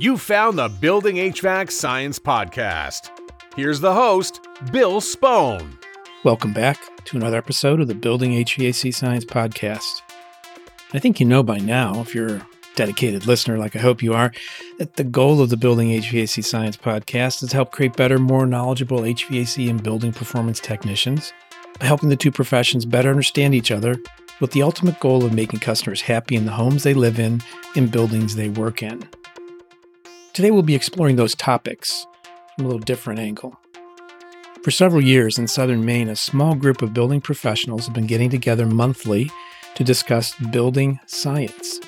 You found the Building HVAC Science Podcast. Here's the host, Bill Spohn. Welcome back to another episode of the Building HVAC Science Podcast. I think you know by now, if you're a dedicated listener like I hope you are, that the goal of the Building HVAC Science Podcast is to help create better, more knowledgeable HVAC and building performance technicians by helping the two professions better understand each other with the ultimate goal of making customers happy in the homes they live in and buildings they work in. Today we'll be exploring those topics from a little different angle. For several years in southern Maine, a small group of building professionals have been getting together monthly to discuss building science.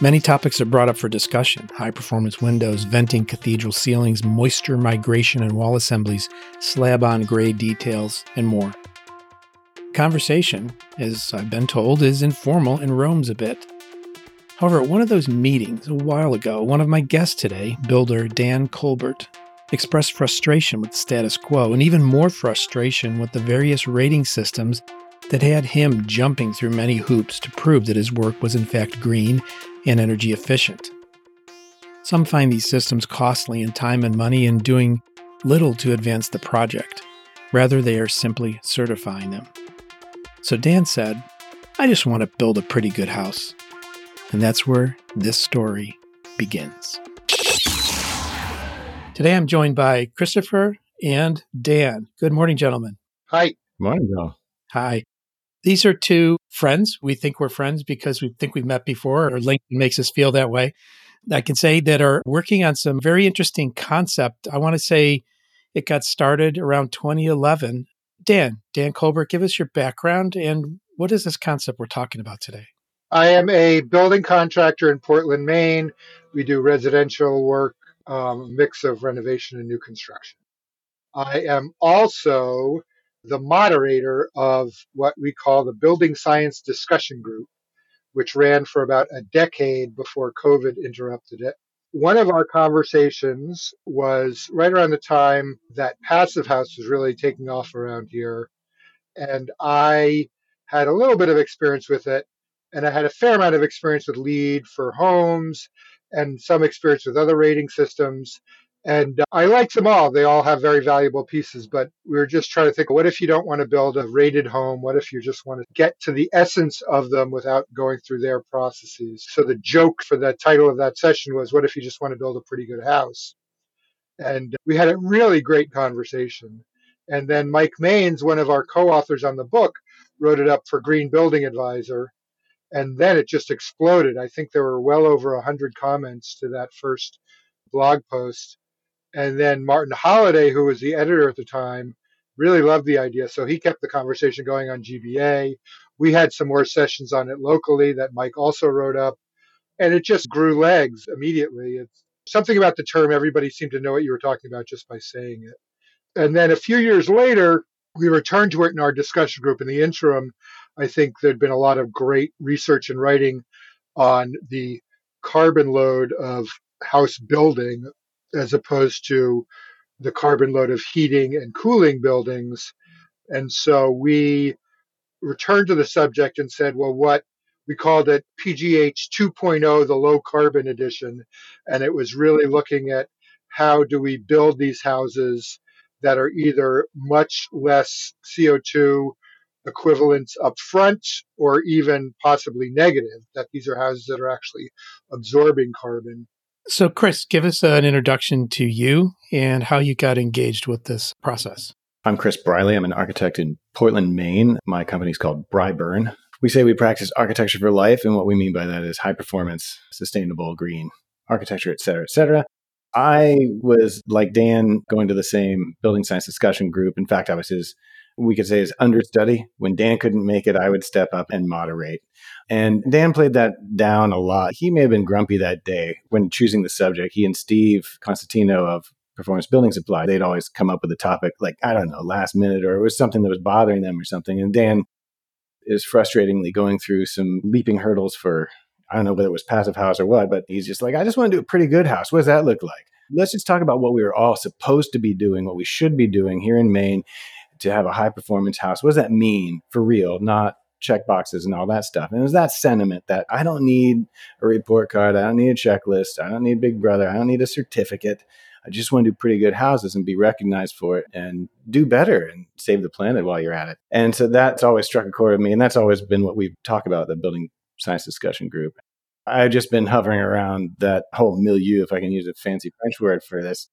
Many topics are brought up for discussion high performance windows, venting cathedral ceilings, moisture migration and wall assemblies, slab on grade details, and more. Conversation, as I've been told, is informal and roams a bit. However, at one of those meetings a while ago, one of my guests today, builder Dan Kolbert, expressed frustration with the status quo and even more frustration with the various rating systems that had him jumping through many hoops to prove that his work was in fact green and energy efficient. Some find these systems costly in time and money and doing little to advance the project. Rather, they are simply certifying them. So Dan said, I just want to build a pretty good house. And that's where this story begins. Today I'm joined by Christopher and Dan. Good morning, gentlemen. Hi. Morning, Bill. Hi. These are two friends. We think we're friends because we think we've met before, or LinkedIn makes us feel that way. I can say that are working on some very interesting concept. I want to say it got started around 2011 Dan, Dan Kolbert, give us your background and what is this concept we're talking about today? I am a building contractor in Portland, Maine. We do residential work, um, mix of renovation and new construction. I am also the moderator of what we call the Building Science Discussion Group, which ran for about a decade before COVID interrupted it. One of our conversations was right around the time that Passive House was really taking off around here. And I had a little bit of experience with it. And I had a fair amount of experience with LEED for homes and some experience with other rating systems. And uh, I liked them all. They all have very valuable pieces, but we were just trying to think what if you don't want to build a rated home? What if you just want to get to the essence of them without going through their processes? So the joke for the title of that session was, What if you just want to build a pretty good house? And we had a really great conversation. And then Mike Maines, one of our co authors on the book, wrote it up for Green Building Advisor. And then it just exploded. I think there were well over 100 comments to that first blog post and then Martin Holladay, who was the editor at the time, really loved the idea. So he kept the conversation going on GBA. We had some more sessions on it locally that Mike also wrote up. And it just grew legs immediately. It's something about the term, everybody seemed to know what you were talking about just by saying it. And then a few years later, we returned to it in our discussion group. In the interim, I think there'd been a lot of great research and writing on the carbon load of house building as opposed to the carbon load of heating and cooling buildings. And so we returned to the subject and said, well, what we called it PGH 2.0, the low carbon edition. And it was really looking at how do we build these houses that are either much less CO2 equivalents up front or even possibly negative, that these are houses that are actually absorbing carbon. So, Chris, give us an introduction to you and how you got engaged with this process. I'm Chris Briley. I'm an architect in Portland, Maine. My company is called Briburn. We say we practice architecture for life, and what we mean by that is high performance, sustainable, green architecture, et cetera, et cetera. I was like Dan going to the same building science discussion group. In fact, I was his, we could say is understudy. When Dan couldn't make it, I would step up and moderate. And Dan played that down a lot. He may have been grumpy that day when choosing the subject. He and Steve Konstantino of Performance Building Supply, they'd always come up with a topic like, I don't know, last minute, or it was something that was bothering them or something. And Dan is frustratingly going through some leaping hurdles for, I don't know whether it was passive house or what, but he's just like, I just want to do a pretty good house. What does that look like? Let's just talk about what we were all supposed to be doing, what we should be doing here in Maine to have a high performance house. What does that mean for real? Not check boxes and all that stuff. And it was that sentiment that I don't need a report card, I don't need a checklist, I don't need Big Brother, I don't need a certificate. I just want to do pretty good houses and be recognized for it and do better and save the planet while you're at it. And so that's always struck a chord with me. And that's always been what we talk about the building science discussion group. I've just been hovering around that whole milieu, if I can use a fancy French word for this.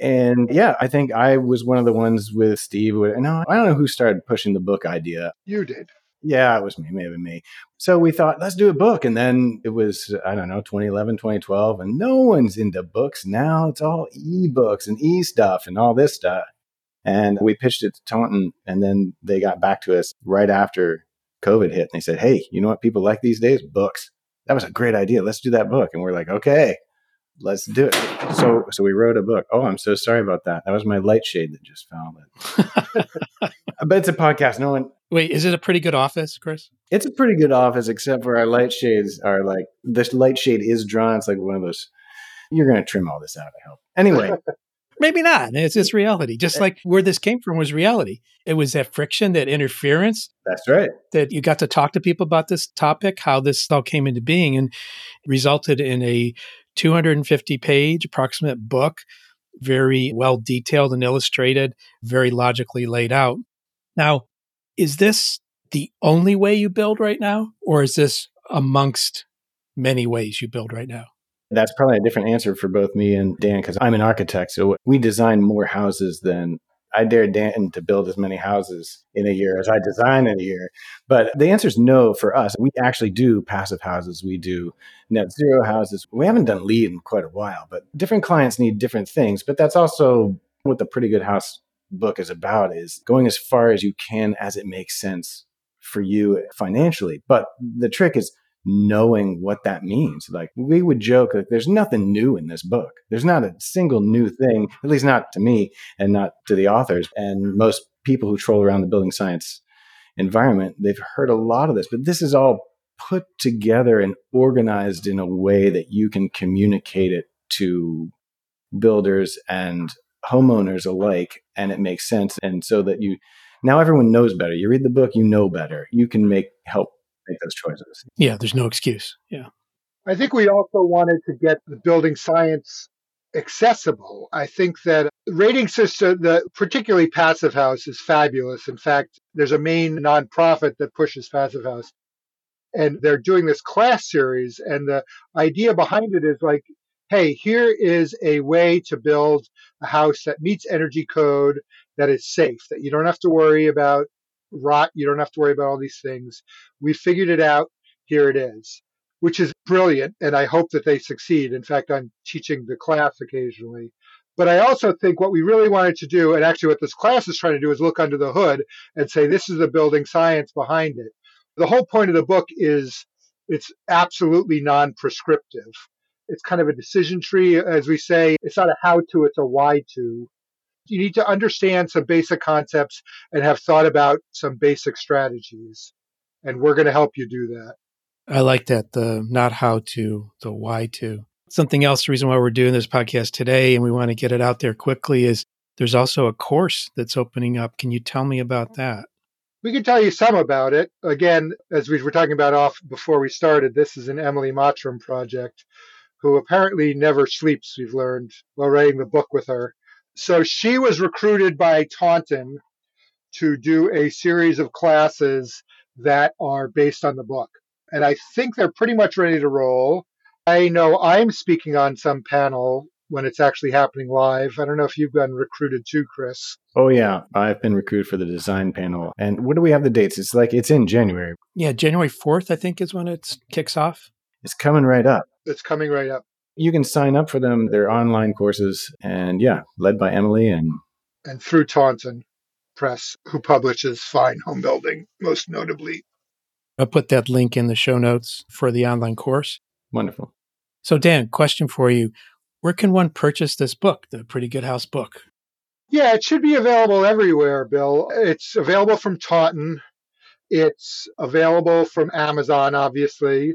And yeah, I think I was one of the ones with Steve. no, I don't know who started pushing the book idea. You did. Yeah, it was me, maybe me. So we thought, let's do a book. And then it was, I don't know, 2011, 2012. And no one's into books now. It's all e-books and e-stuff and all this stuff. And we pitched it to Taunton. And then they got back to us right after COVID hit. And they said, hey, you know what people like these days? Books. That was a great idea. Let's do that book. And we're like, okay, let's do it. So, so we wrote a book. Oh, I'm so sorry about that. That was my light shade that just fell. but it's a podcast. No one, Wait, is it a pretty good office, Chris? It's a pretty good office, except for our light shades are like this light shade is drawn. It's like one of those. You're going to trim all this out. I hope. Anyway, maybe not. It's just reality. Just eh. like where this came from was reality. It was that friction, that interference. That's right. That you got to talk to people about this topic, how this all came into being, and resulted in a 250 page approximate book, very well detailed and illustrated, very logically laid out. Now, is this the only way you build right now, or is this amongst many ways you build right now? That's probably a different answer for both me and Dan because I'm an architect. So we design more houses than I dare Danton to build as many houses in a year as I design in a year. But the answer is no for us. We actually do passive houses. We do net zero houses. We haven't done LEED in quite a while, but different clients need different things. But that's also what the pretty good house book is about is going as far as you can as it makes sense for you financially. But the trick is knowing what that means. Like we would joke like there's nothing new in this book. There's not a single new thing, at least not to me and not to the authors and most people who troll around the building science environment. They've heard a lot of this, but this is all put together and organized in a way that you can communicate it to builders and homeowners alike and it makes sense and so that you now everyone knows better you read the book you know better you can make help make those choices. Yeah there's no excuse. Yeah. I think we also wanted to get the building science accessible. I think that rating system uh, the particularly passive house is fabulous. In fact there's a Maine nonprofit that pushes passive house. And they're doing this class series and the idea behind it is like hey, here is a way to build a house that meets energy code, that is safe, that you don't have to worry about rot, you don't have to worry about all these things. We figured it out. Here it is, which is brilliant. And I hope that they succeed. In fact, I'm teaching the class occasionally. But I also think what we really wanted to do, and actually what this class is trying to do, is look under the hood and say, this is the building science behind it. The whole point of the book is it's absolutely non prescriptive. It's kind of a decision tree, as we say. It's not a how to, it's a why to. You need to understand some basic concepts and have thought about some basic strategies. And we're going to help you do that. I like that. The not how to, the why to. Something else, the reason why we're doing this podcast today and we want to get it out there quickly is there's also a course that's opening up. Can you tell me about that? We can tell you some about it. Again, as we were talking about off before we started, this is an Emily Mottram project who apparently never sleeps, we've learned while writing the book with her. So she was recruited by Taunton to do a series of classes that are based on the book. And I think they're pretty much ready to roll. I know I'm speaking on some panel when it's actually happening live. I don't know if you've been recruited too, Chris. Oh yeah, I've been recruited for the design panel. And what do we have the dates? It's like it's in January. Yeah, January 4th I think is when it kicks off. It's coming right up. It's coming right up. You can sign up for them. They're online courses and yeah, led by Emily and and through Taunton Press, who publishes Fine Home Building, most notably. I'll put that link in the show notes for the online course. Wonderful. So, Dan, question for you. Where can one purchase this book, the Pretty Good House book? Yeah, it should be available everywhere, Bill. It's available from Taunton. It's available from Amazon, obviously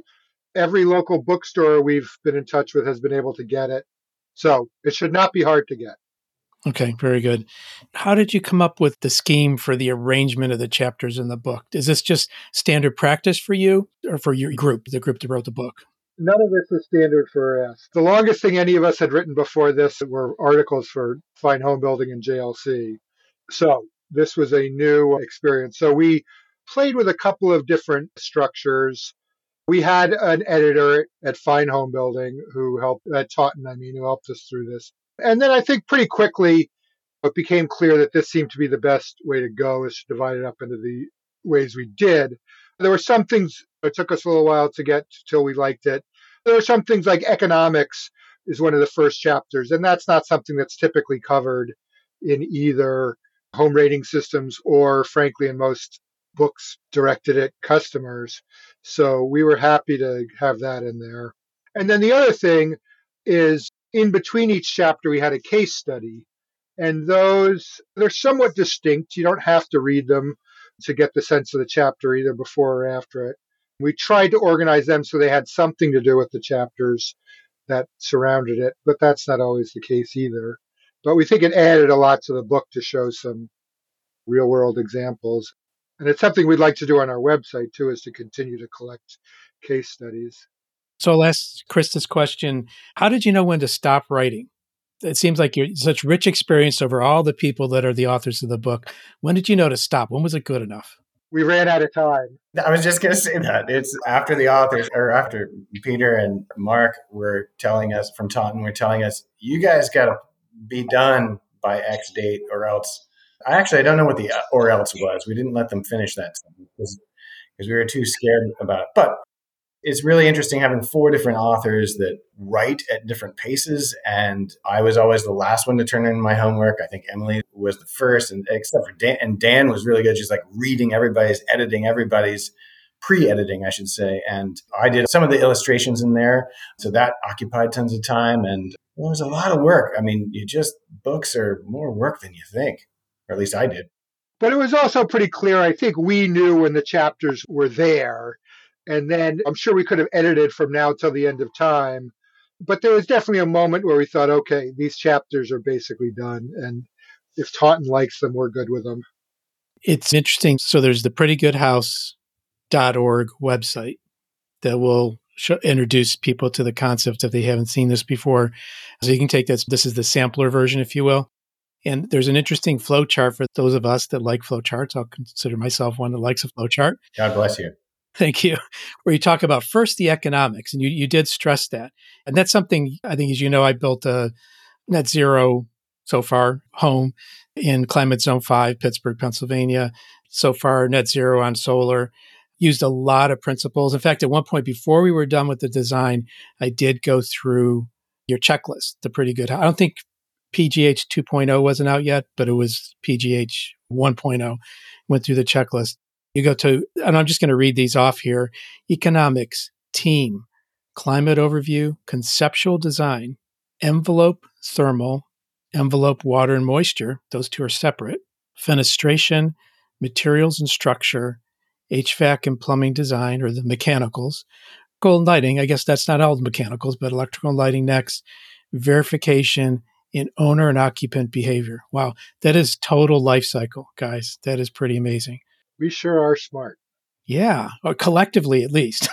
every local bookstore we've been in touch with has been able to get it. So it should not be hard to get. Okay, very good. How did you come up with the scheme for the arrangement of the chapters in the book? Is this just standard practice for you or for your group, the group that wrote the book? None of this is standard for us. The longest thing any of us had written before this were articles for Fine Home Building and JLC. So this was a new experience. So we played with a couple of different structures. We had an editor at Fine Home Building who helped, uh, at Taunton, I mean, who helped us through this. And then I think pretty quickly it became clear that this seemed to be the best way to go is to divide it up into the ways we did. There were some things it took us a little while to get till we liked it. There were some things like economics is one of the first chapters, and that's not something that's typically covered in either home rating systems or, frankly, in most books directed at customers. So we were happy to have that in there. And then the other thing is in between each chapter, we had a case study. And those, they're somewhat distinct. You don't have to read them to get the sense of the chapter either before or after it. We tried to organize them so they had something to do with the chapters that surrounded it, but that's not always the case either. But we think it added a lot to the book to show some real world examples. And it's something we'd like to do on our website too, is to continue to collect case studies. So I'll ask Chris this question. How did you know when to stop writing? It seems like you're such rich experience over all the people that are the authors of the book. When did you know to stop? When was it good enough? We ran out of time. I was just going to say that. It's after the authors, or after Peter and Mark were telling us from Taunton, were telling us, you guys got to be done by X date or else. I actually, I don't know what the uh, or else was. We didn't let them finish that because we were too scared about it. But it's really interesting having four different authors that write at different paces. And I was always the last one to turn in my homework. I think Emily was the first, and except for Dan, and Dan was really good, just like reading everybody's, editing everybody's pre-editing, I should say. And I did some of the illustrations in there, so that occupied tons of time, and it was a lot of work. I mean, you just books are more work than you think, or at least I did. But it was also pretty clear. I think we knew when the chapters were there and then I'm sure we could have edited from now till the end of time. But there was definitely a moment where we thought, okay, these chapters are basically done. And if Taunton likes them, we're good with them. It's interesting. So there's the prettygoodhouse.org website that will show, introduce people to the concept if they haven't seen this before. So you can take this. This is the sampler version, if you will. And there's an interesting flow chart for those of us that like flow charts. I'll consider myself one that likes a flow chart. God bless you. Thank you. Where you talk about first the economics, and you, you did stress that. And that's something I think, as you know, I built a net zero so far home in climate zone five, Pittsburgh, Pennsylvania. So far, net zero on solar. Used a lot of principles. In fact, at one point before we were done with the design, I did go through your checklist, the pretty good. I don't think PGH 2.0 wasn't out yet, but it was PGH 1.0. Went through the checklist. You go to, and I'm just going to read these off here economics, team, climate overview, conceptual design, envelope thermal, envelope water and moisture, those two are separate, fenestration, materials and structure, HVAC and plumbing design, or the mechanicals, golden lighting, I guess that's not all the mechanicals, but electrical and lighting next, verification in owner and occupant behavior. Wow, that is total life cycle, guys. That is pretty amazing. We sure are smart. Yeah, or collectively at least.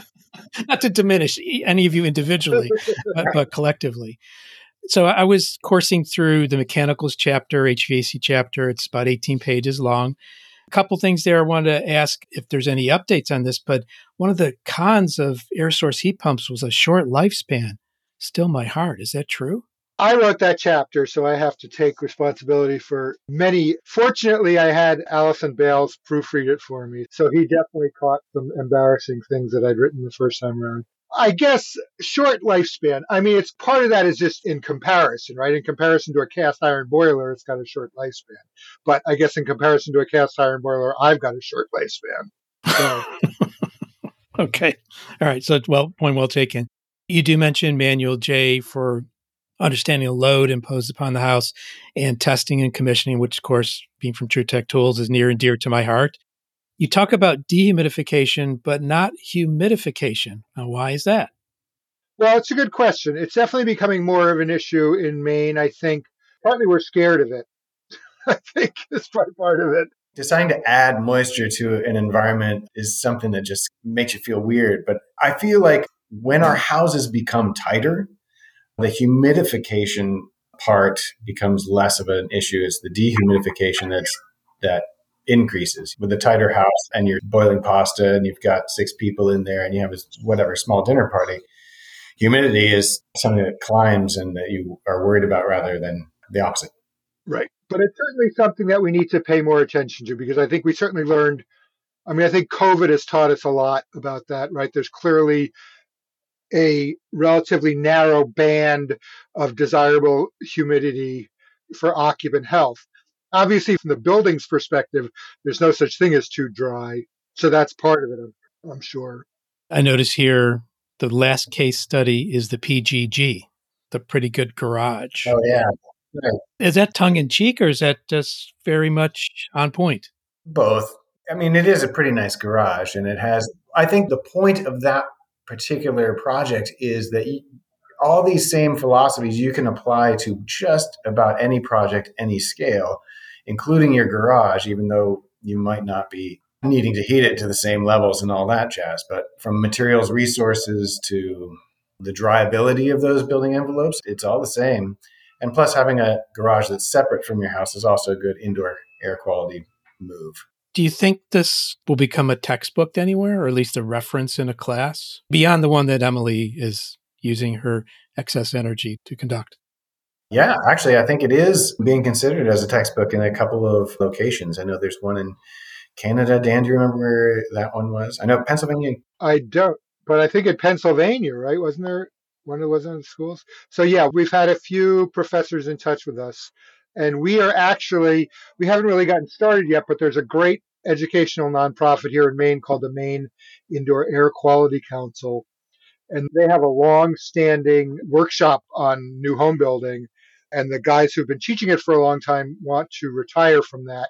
Not to diminish any of you individually, but, but, collectively. So I was coursing through the mechanicals chapter, HVAC chapter. It's about 18 pages long. A couple things there I wanted to ask if there's any updates on this, but one of the cons of air source heat pumps was a short lifespan. Still my heart. Is that true? I wrote that chapter, so I have to take responsibility for many. Fortunately, I had Allison Bailes proofread it for me, so he definitely caught some embarrassing things that I'd written the first time around. I guess short lifespan. I mean, it's part of that is just in comparison, right? In comparison to a cast iron boiler, it's got a short lifespan. But I guess in comparison to a cast iron boiler, I've got a short lifespan. So. okay. All right. So, well, point well taken. You do mention Manual J for understanding the load imposed upon the house and testing and commissioning, which, of course, being from TruTech Tools, is near and dear to my heart. You talk about dehumidification, but not humidification. Now, why is that? Well, it's a good question. It's definitely becoming more of an issue in Maine. I think partly we're scared of it. I think is part part of it. Deciding to add moisture to an environment is something that just makes you feel weird. But I feel like when our houses become tighter, the humidification part becomes less of an issue. It's the dehumidification that's that increases with a tighter house and you're boiling pasta and you've got six people in there and you have a whatever small dinner party. Humidity is something that climbs and that you are worried about rather than the opposite. Right. But it's certainly something that we need to pay more attention to because I think we certainly learned. I mean, I think COVID has taught us a lot about that, right? There's clearly a relatively narrow band of desirable humidity for occupant health. Obviously, from the building's perspective, there's no such thing as too dry. So that's part of it, I'm, I'm sure. I notice here the last case study is the PGG, the pretty good garage. Oh, yeah. Right. Is that tongue in cheek or is that just very much on point? Both. I mean, it is a pretty nice garage and it has, I think the point of that particular project is that you, all these same philosophies you can apply to just about any project, any scale, including your garage, even though you might not be needing to heat it to the same levels and all that jazz. But from materials resources to the dryability of those building envelopes, it's all the same. And plus, having a garage that's separate from your house is also a good indoor air quality move. Do you think this will become a textbook anywhere, or at least a reference in a class beyond the one that Emily is using her excess energy to conduct? Yeah, actually, I think it is being considered as a textbook in a couple of locations. I know there's one in Canada. Dan, do you remember where that one was? I know Pennsylvania. I don't, but I think in Pennsylvania, right? Wasn't there one that wasn't in schools? So, yeah, we've had a few professors in touch with us and we are actually, we haven't really gotten started yet, but there's a great educational nonprofit here in Maine called the Maine Indoor Air Quality Council. And they have a long standing workshop on new home building. And the guys who've been teaching it for a long time want to retire from that.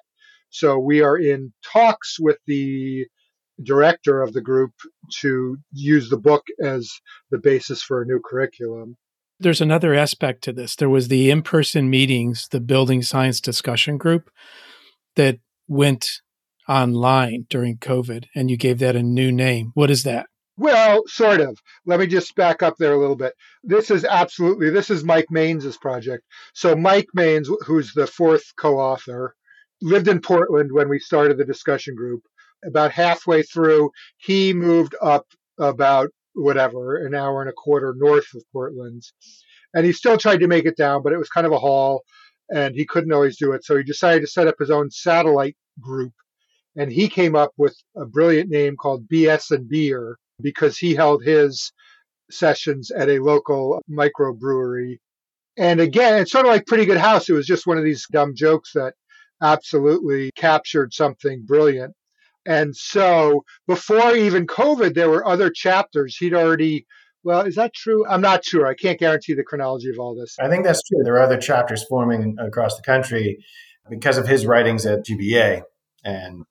So we are in talks with the director of the group to use the book as the basis for a new curriculum there's another aspect to this. There was the in person meetings, the building science discussion group that went online during COVID, and you gave that a new name. What is that? Well, sort of. Let me just back up there a little bit. This is absolutely this is Mike Maines' project. So Mike Maines, who's the fourth co-author, lived in Portland when we started the discussion group. About halfway through, he moved up about whatever, an hour and a quarter north of Portland. And he still tried to make it down, but it was kind of a haul and he couldn't always do it. So he decided to set up his own satellite group. And he came up with a brilliant name called BS and Beer because he held his sessions at a local microbrewery. And again, it's sort of like Pretty Good House. It was just one of these dumb jokes that absolutely captured something brilliant. And so before even COVID, there were other chapters. He'd already, well, is that true? I'm not sure. I can't guarantee the chronology of all this. I think that's true. There are other chapters forming across the country because of his writings at GBA and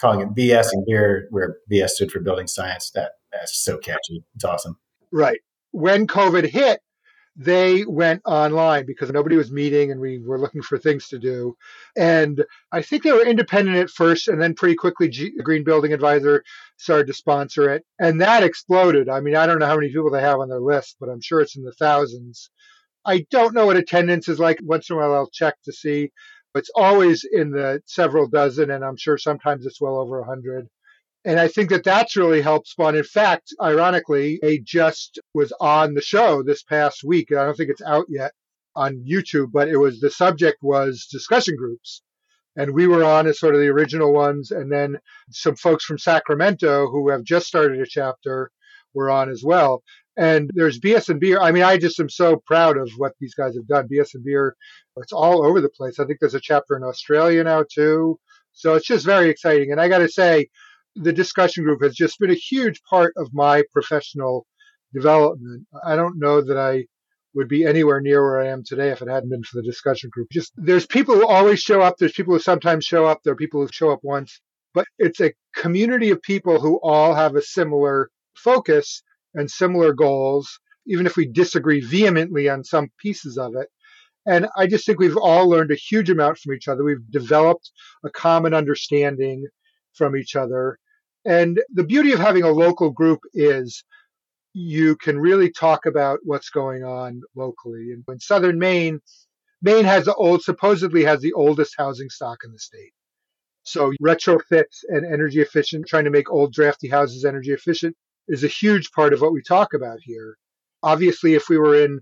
calling it BS and beer, where BS stood for building science. That that's so catchy. It's awesome. Right. When COVID hit, they went online because nobody was meeting and we were looking for things to do. And I think they were independent at first, and then pretty quickly, G- Green Building Advisor started to sponsor it. And that exploded. I mean, I don't know how many people they have on their list, but I'm sure it's in the thousands. I don't know what attendance is like. Once in a while, I'll check to see. But it's always in the several dozen, and I'm sure sometimes it's well over a 100. And I think that that's really helped spawn. In fact, ironically, a just was on the show this past week. I don't think it's out yet on YouTube, but it was the subject was discussion groups. And we were on as sort of the original ones. And then some folks from Sacramento who have just started a chapter were on as well. And there's BS and Beer. I mean, I just am so proud of what these guys have done. BS and Beer, it's all over the place. I think there's a chapter in Australia now too. So it's just very exciting. And I got to say, the discussion group has just been a huge part of my professional development. I don't know that I would be anywhere near where I am today if it hadn't been for the discussion group. Just there's people who always show up, there's people who sometimes show up, there are people who show up once, but it's a community of people who all have a similar focus and similar goals, even if we disagree vehemently on some pieces of it. And I just think we've all learned a huge amount from each other. We've developed a common understanding from each other. And the beauty of having a local group is you can really talk about what's going on locally. And in southern Maine, Maine has the old, supposedly has the oldest housing stock in the state. So retrofits and energy efficient, trying to make old drafty houses energy efficient is a huge part of what we talk about here. Obviously, if we were in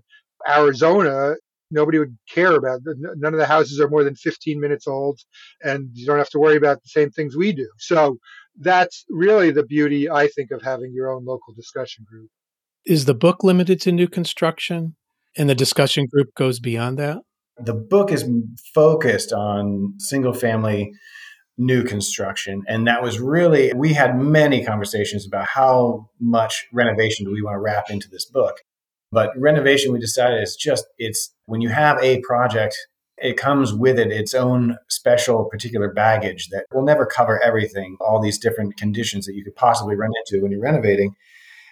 Arizona, nobody would care about it. None of the houses are more than 15 minutes old, and you don't have to worry about the same things we do. So that's really the beauty, I think, of having your own local discussion group. Is the book limited to new construction and the discussion group goes beyond that? The book is focused on single family new construction. And that was really, we had many conversations about how much renovation do we want to wrap into this book. But renovation, we decided is just, it's when you have a project, it comes with it its own special particular baggage that will never cover everything, all these different conditions that you could possibly run into when you're renovating.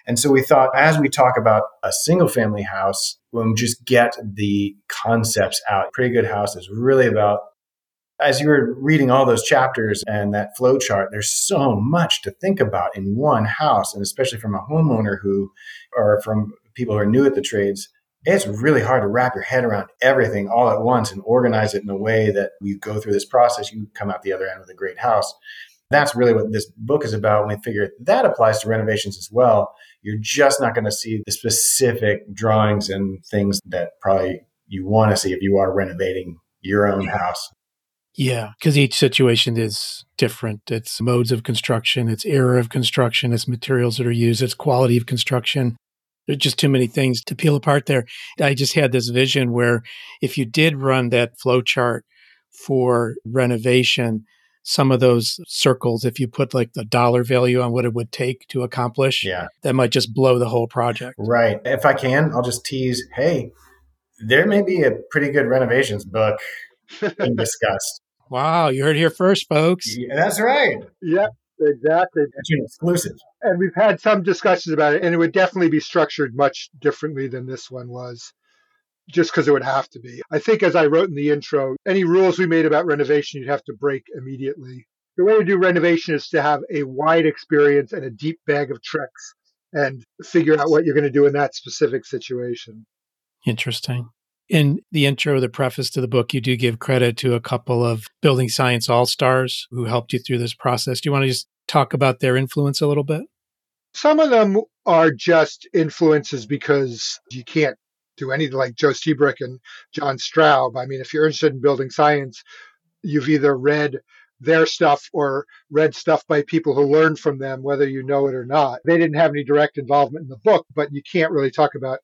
And so we thought, as we talk about a single family house, we'll just get the concepts out. Pretty Good House is really about as you were reading all those chapters and that flow chart, there's so much to think about in one house, and especially from a homeowner who, or from people who are new at the trades, it's really hard to wrap your head around everything all at once and organize it in a way that we go through this process, you come out the other end with a great house. That's really what this book is about. When we figure that applies to renovations as well, you're just not going to see the specific drawings and things that probably you want to see if you are renovating your own house. Yeah, because each situation is different. It's modes of construction, it's era of construction, it's materials that are used, it's quality of construction. There's just too many things to peel apart there. I just had this vision where if you did run that flow chart for renovation, some of those circles, if you put like the dollar value on what it would take to accomplish, yeah. that might just blow the whole project. Right. If I can, I'll just tease hey, there may be a pretty good renovations book being discussed. Wow, you heard here first, folks. Yeah, that's right. Yep, exactly. That's an exclusive. And we've had some discussions about it, and it would definitely be structured much differently than this one was, just because it would have to be. I think, as I wrote in the intro, any rules we made about renovation, you'd have to break immediately. The way to do renovation is to have a wide experience and a deep bag of tricks and figure out what you're going to do in that specific situation. Interesting. In the intro, the preface to the book, you do give credit to a couple of building science all stars who helped you through this process. Do you want to just talk about their influence a little bit? Some of them are just influences because you can't do anything like Joe Lstiburek and John Straub. I mean, if you're interested in building science, you've either read their stuff or read stuff by people who learned from them, whether you know it or not. They didn't have any direct involvement in the book, but you can't really talk about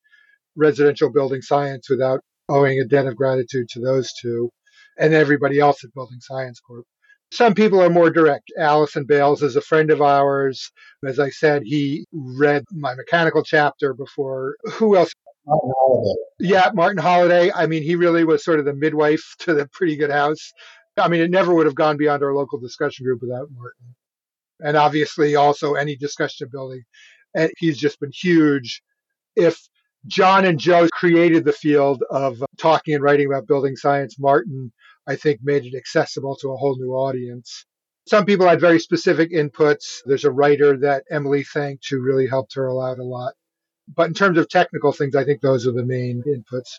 residential building science without owing a debt of gratitude to those two and everybody else at Building Science Corp. Some people are more direct. Allison Bailes is a friend of ours. As I said, he read my mechanical chapter before. Who else? Martin Holladay. Yeah, Martin Holladay. I mean, he really was sort of the midwife to the pretty good house. I mean, it never would have gone beyond our local discussion group without Martin. And obviously, also any discussion of building. And he's just been huge. If John and Joe created the field of talking and writing about building science. Martin, I think, made it accessible to a whole new audience. Some people had very specific inputs. There's a writer that Emily thanked who really helped her out a lot. But in terms of technical things, I think those are the main inputs.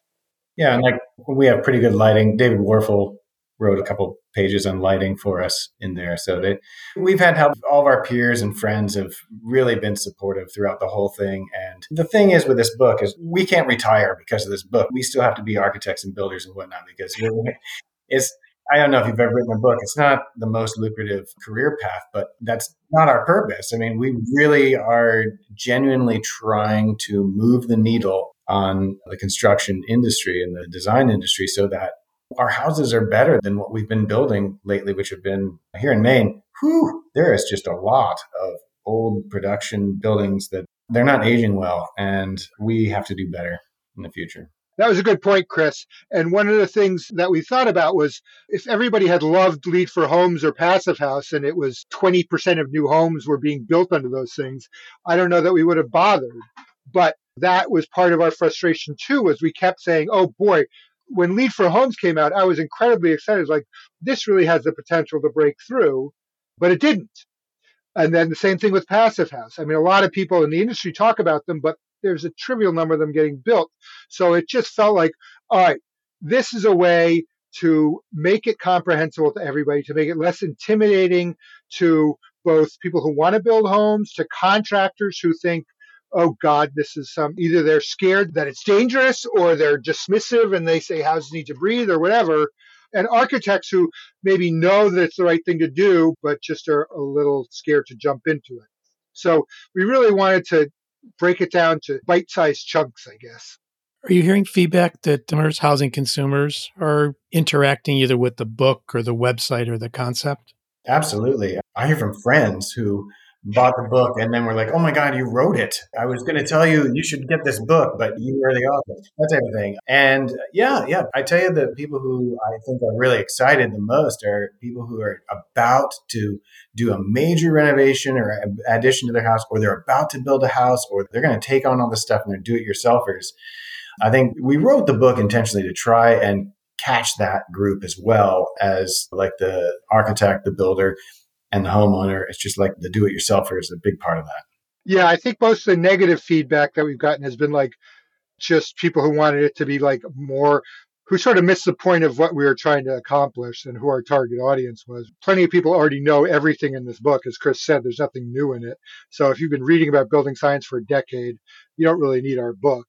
Yeah, and like we have pretty good lighting. David Warfel wrote a couple pages on lighting for us in there. So that we've had help. All of our peers and friends have really been supportive throughout the whole thing. And the thing is with this book is we can't retire because of this book. We still have to be architects and builders and whatnot because it's. I don't know if you've ever written a book. It's not the most lucrative career path, but that's not our purpose. I mean, we really are genuinely trying to move the needle on the construction industry and the design industry so that our houses are better than what we've been building lately, which have been here in Maine. Whew, there is just a lot of old production buildings that they're not aging well, and we have to do better in the future. That was a good point, Chris. And one of the things that we thought about was if everybody had loved LEED for Homes or Passive House and it was 20% of new homes were being built under those things, I don't know that we would have bothered. But that was part of our frustration too, was we kept saying, oh boy, when LEED for Homes came out, I was incredibly excited. Like, this really has the potential to break through, but it didn't. And then the same thing with Passive House. I mean, a lot of people in the industry talk about them, but there's a trivial number of them getting built. So it just felt like, all right, this is a way to make it comprehensible to everybody, to make it less intimidating to both people who want to build homes, to contractors who think, oh God, this is some, either they're scared that it's dangerous or they're dismissive and they say houses need to breathe or whatever. And architects who maybe know that it's the right thing to do, but just are a little scared to jump into it. So we really wanted to break it down to bite sized chunks, I guess. Are you hearing feedback that owners, housing consumers are interacting either with the book or the website or the concept? Absolutely. I hear from friends who bought the book and then we're like, oh my God, you wrote it. I was going to tell you you should get this book, but you were the author, that type of thing. And yeah, yeah, I tell you, the people who I think are really excited the most are people who are about to do a major renovation or addition to their house, or they're about to build a house, or they're going to take on all this stuff and they're do it yourselfers. I think we wrote the book intentionally to try and catch that group as well as like the architect, the builder, and the homeowner. It's just like the do-it-yourselfer is a big part of that. Yeah, I think most of the negative feedback that we've gotten has been like just people who wanted it to be like more who sort of missed the point of what we were trying to accomplish and who our target audience was. Plenty of people already know everything in this book. As Chris said, there's nothing new in it. So if you've been reading about building science for a decade, you don't really need our book.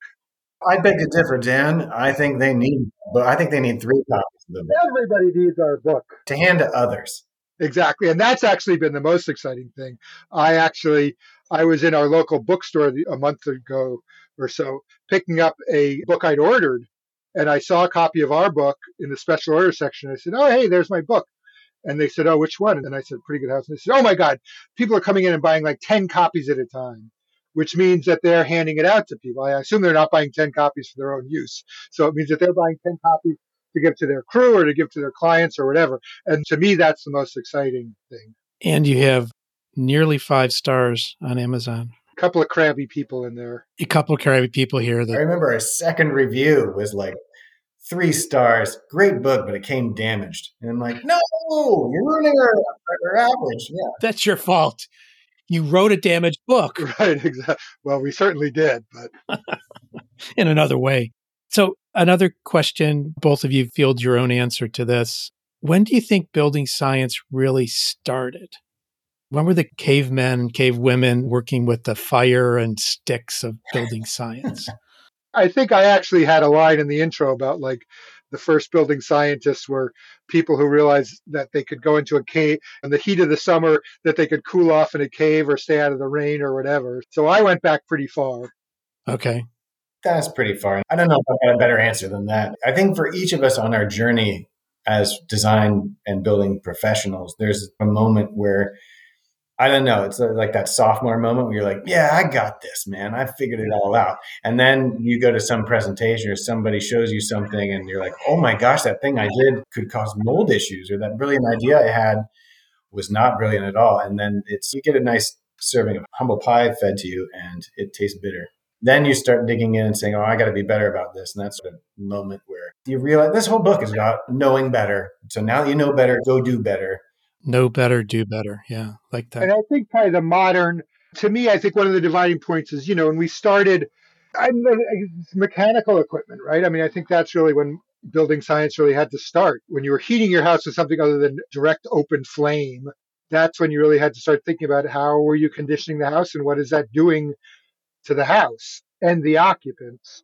I beg to differ, Dan. I think they need, but I think they need three copies of the book. Everybody needs our book to hand to others. Exactly, and that's actually been the most exciting thing. I actually, I was in our local bookstore a month ago or so, picking up a book I'd ordered, and I saw a copy of our book in the special order section. I said, "Oh, hey, there's my book." And they said, "Oh, which one?" And I said, "Pretty Good House." And they said, "Oh my God, people are coming in and buying like ten copies at a time." which means that they're handing it out to people. I assume they're not buying 10 copies for their own use. So it means that they're buying 10 copies to give to their crew or to give to their clients or whatever. And to me, that's the most exciting thing. And you have nearly five stars on Amazon. A couple of crabby people in there. A couple of crabby people here. That- I remember a second review was like, three stars, great book, but it came damaged. And I'm like, no, you're ruining our, our average. Yeah. That's your fault you wrote a damaged book. Right, exactly. Well, we certainly did, but in another way. So, another question, both of you field your own answer to this. When do you think building science really started? When were the cavemen and cavewomen working with the fire and sticks of building science? I think I actually had a line in the intro about like the first building scientists were people who realized that they could go into a cave in the heat of the summer, that they could cool off in a cave or stay out of the rain or whatever. So I went back pretty far. Okay. That's pretty far. I don't know if I got a better answer than that. I think for each of us on our journey as design and building professionals, there's a moment where I don't know. It's uh, like that sophomore moment where you're like, yeah, I got this, man. I figured it all out. And then you go to some presentation or somebody shows you something and you're like, oh my gosh, that thing I did could cause mold issues or that brilliant idea I had was not brilliant at all. And then it's, you get a nice serving of humble pie fed to you and it tastes bitter. Then you start digging in and saying, oh, I got to be better about this. And that's the moment where you realize this whole book is about knowing better. So now that you know better, go do better Know better, do better. Yeah, like that. And I think probably the modern, to me, I think one of the dividing points is, you know, when we started, I'm mechanical equipment, right? I mean, I think that's really when building science really had to start. When you were heating your house with something other than direct open flame, that's when you really had to start thinking about how were you conditioning the house and what is that doing to the house and the occupants.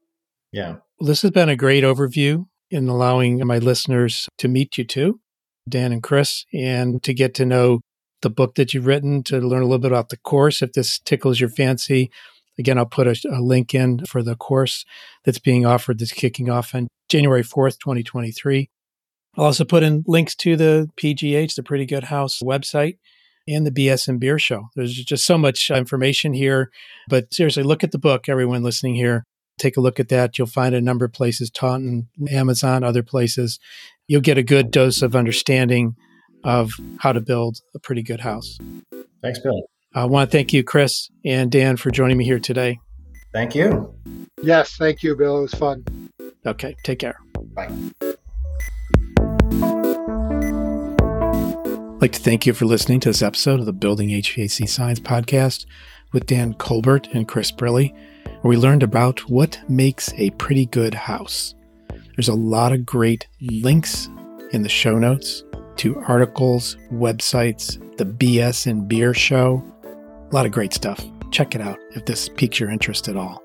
Yeah. This has been a great overview in allowing my listeners to meet you too. Dan and Chris, and to get to know the book that you've written, to learn a little bit about the course. If this tickles your fancy, again, I'll put a, a link in for the course that's being offered that's kicking off on January 4th, 2023. I'll also put in links to the PGH, the Pretty Good House website, and the BS and Beer Show. There's just so much uh, information here. But seriously, look at the book, everyone listening here. Take a look at that. You'll find a number of places Taunton, Amazon, other places, you'll get a good dose of understanding of how to build a pretty good house. Thanks, Bill. I want to thank you, Chris and Dan, for joining me here today. Thank you. Yes, thank you, Bill. It was fun. Okay, take care. Bye. Like to thank you for listening to this episode of the Building HVAC Science podcast with Dan Kolbert and Chris Briley, where we learned about what makes a pretty good house. There's a lot of great links in the show notes to articles, websites, the BS and Beer show. A lot of great stuff. Check it out if this piques your interest at all.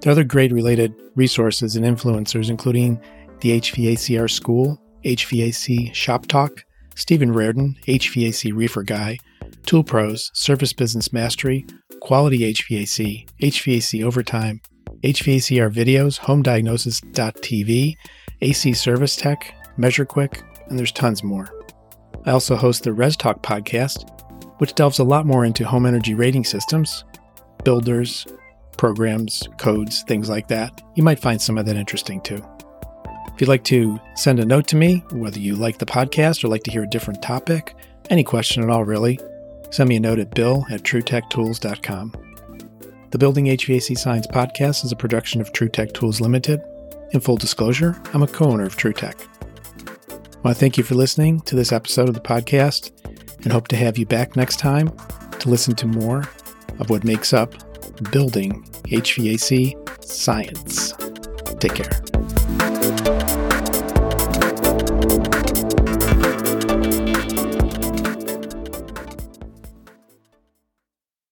There are other great related resources and influencers, including the HVACR School, HVAC Shop Talk, Stephen Reardon, HVAC Reefer Guy, Tool Pros, Service Business Mastery, Quality HVAC, HVAC Overtime, HVACR Videos, HomeDiagnosis.tv, AC Service Tech, MeasureQuick, and there's tons more. I also host the Res Talk podcast, which delves a lot more into home energy rating systems, builders, programs, codes, things like that. You might find some of that interesting too. If you'd like to send a note to me, whether you like the podcast or like to hear a different topic, any question at all, really, send me a note at bill at trutechtools.com. The Building HVAC Science podcast is a production of TruTech Tools Limited. In full disclosure, I'm a co owner of TruTech. I want to thank you for listening to this episode of the podcast and hope to have you back next time to listen to more of what makes up building HVAC science. Take care.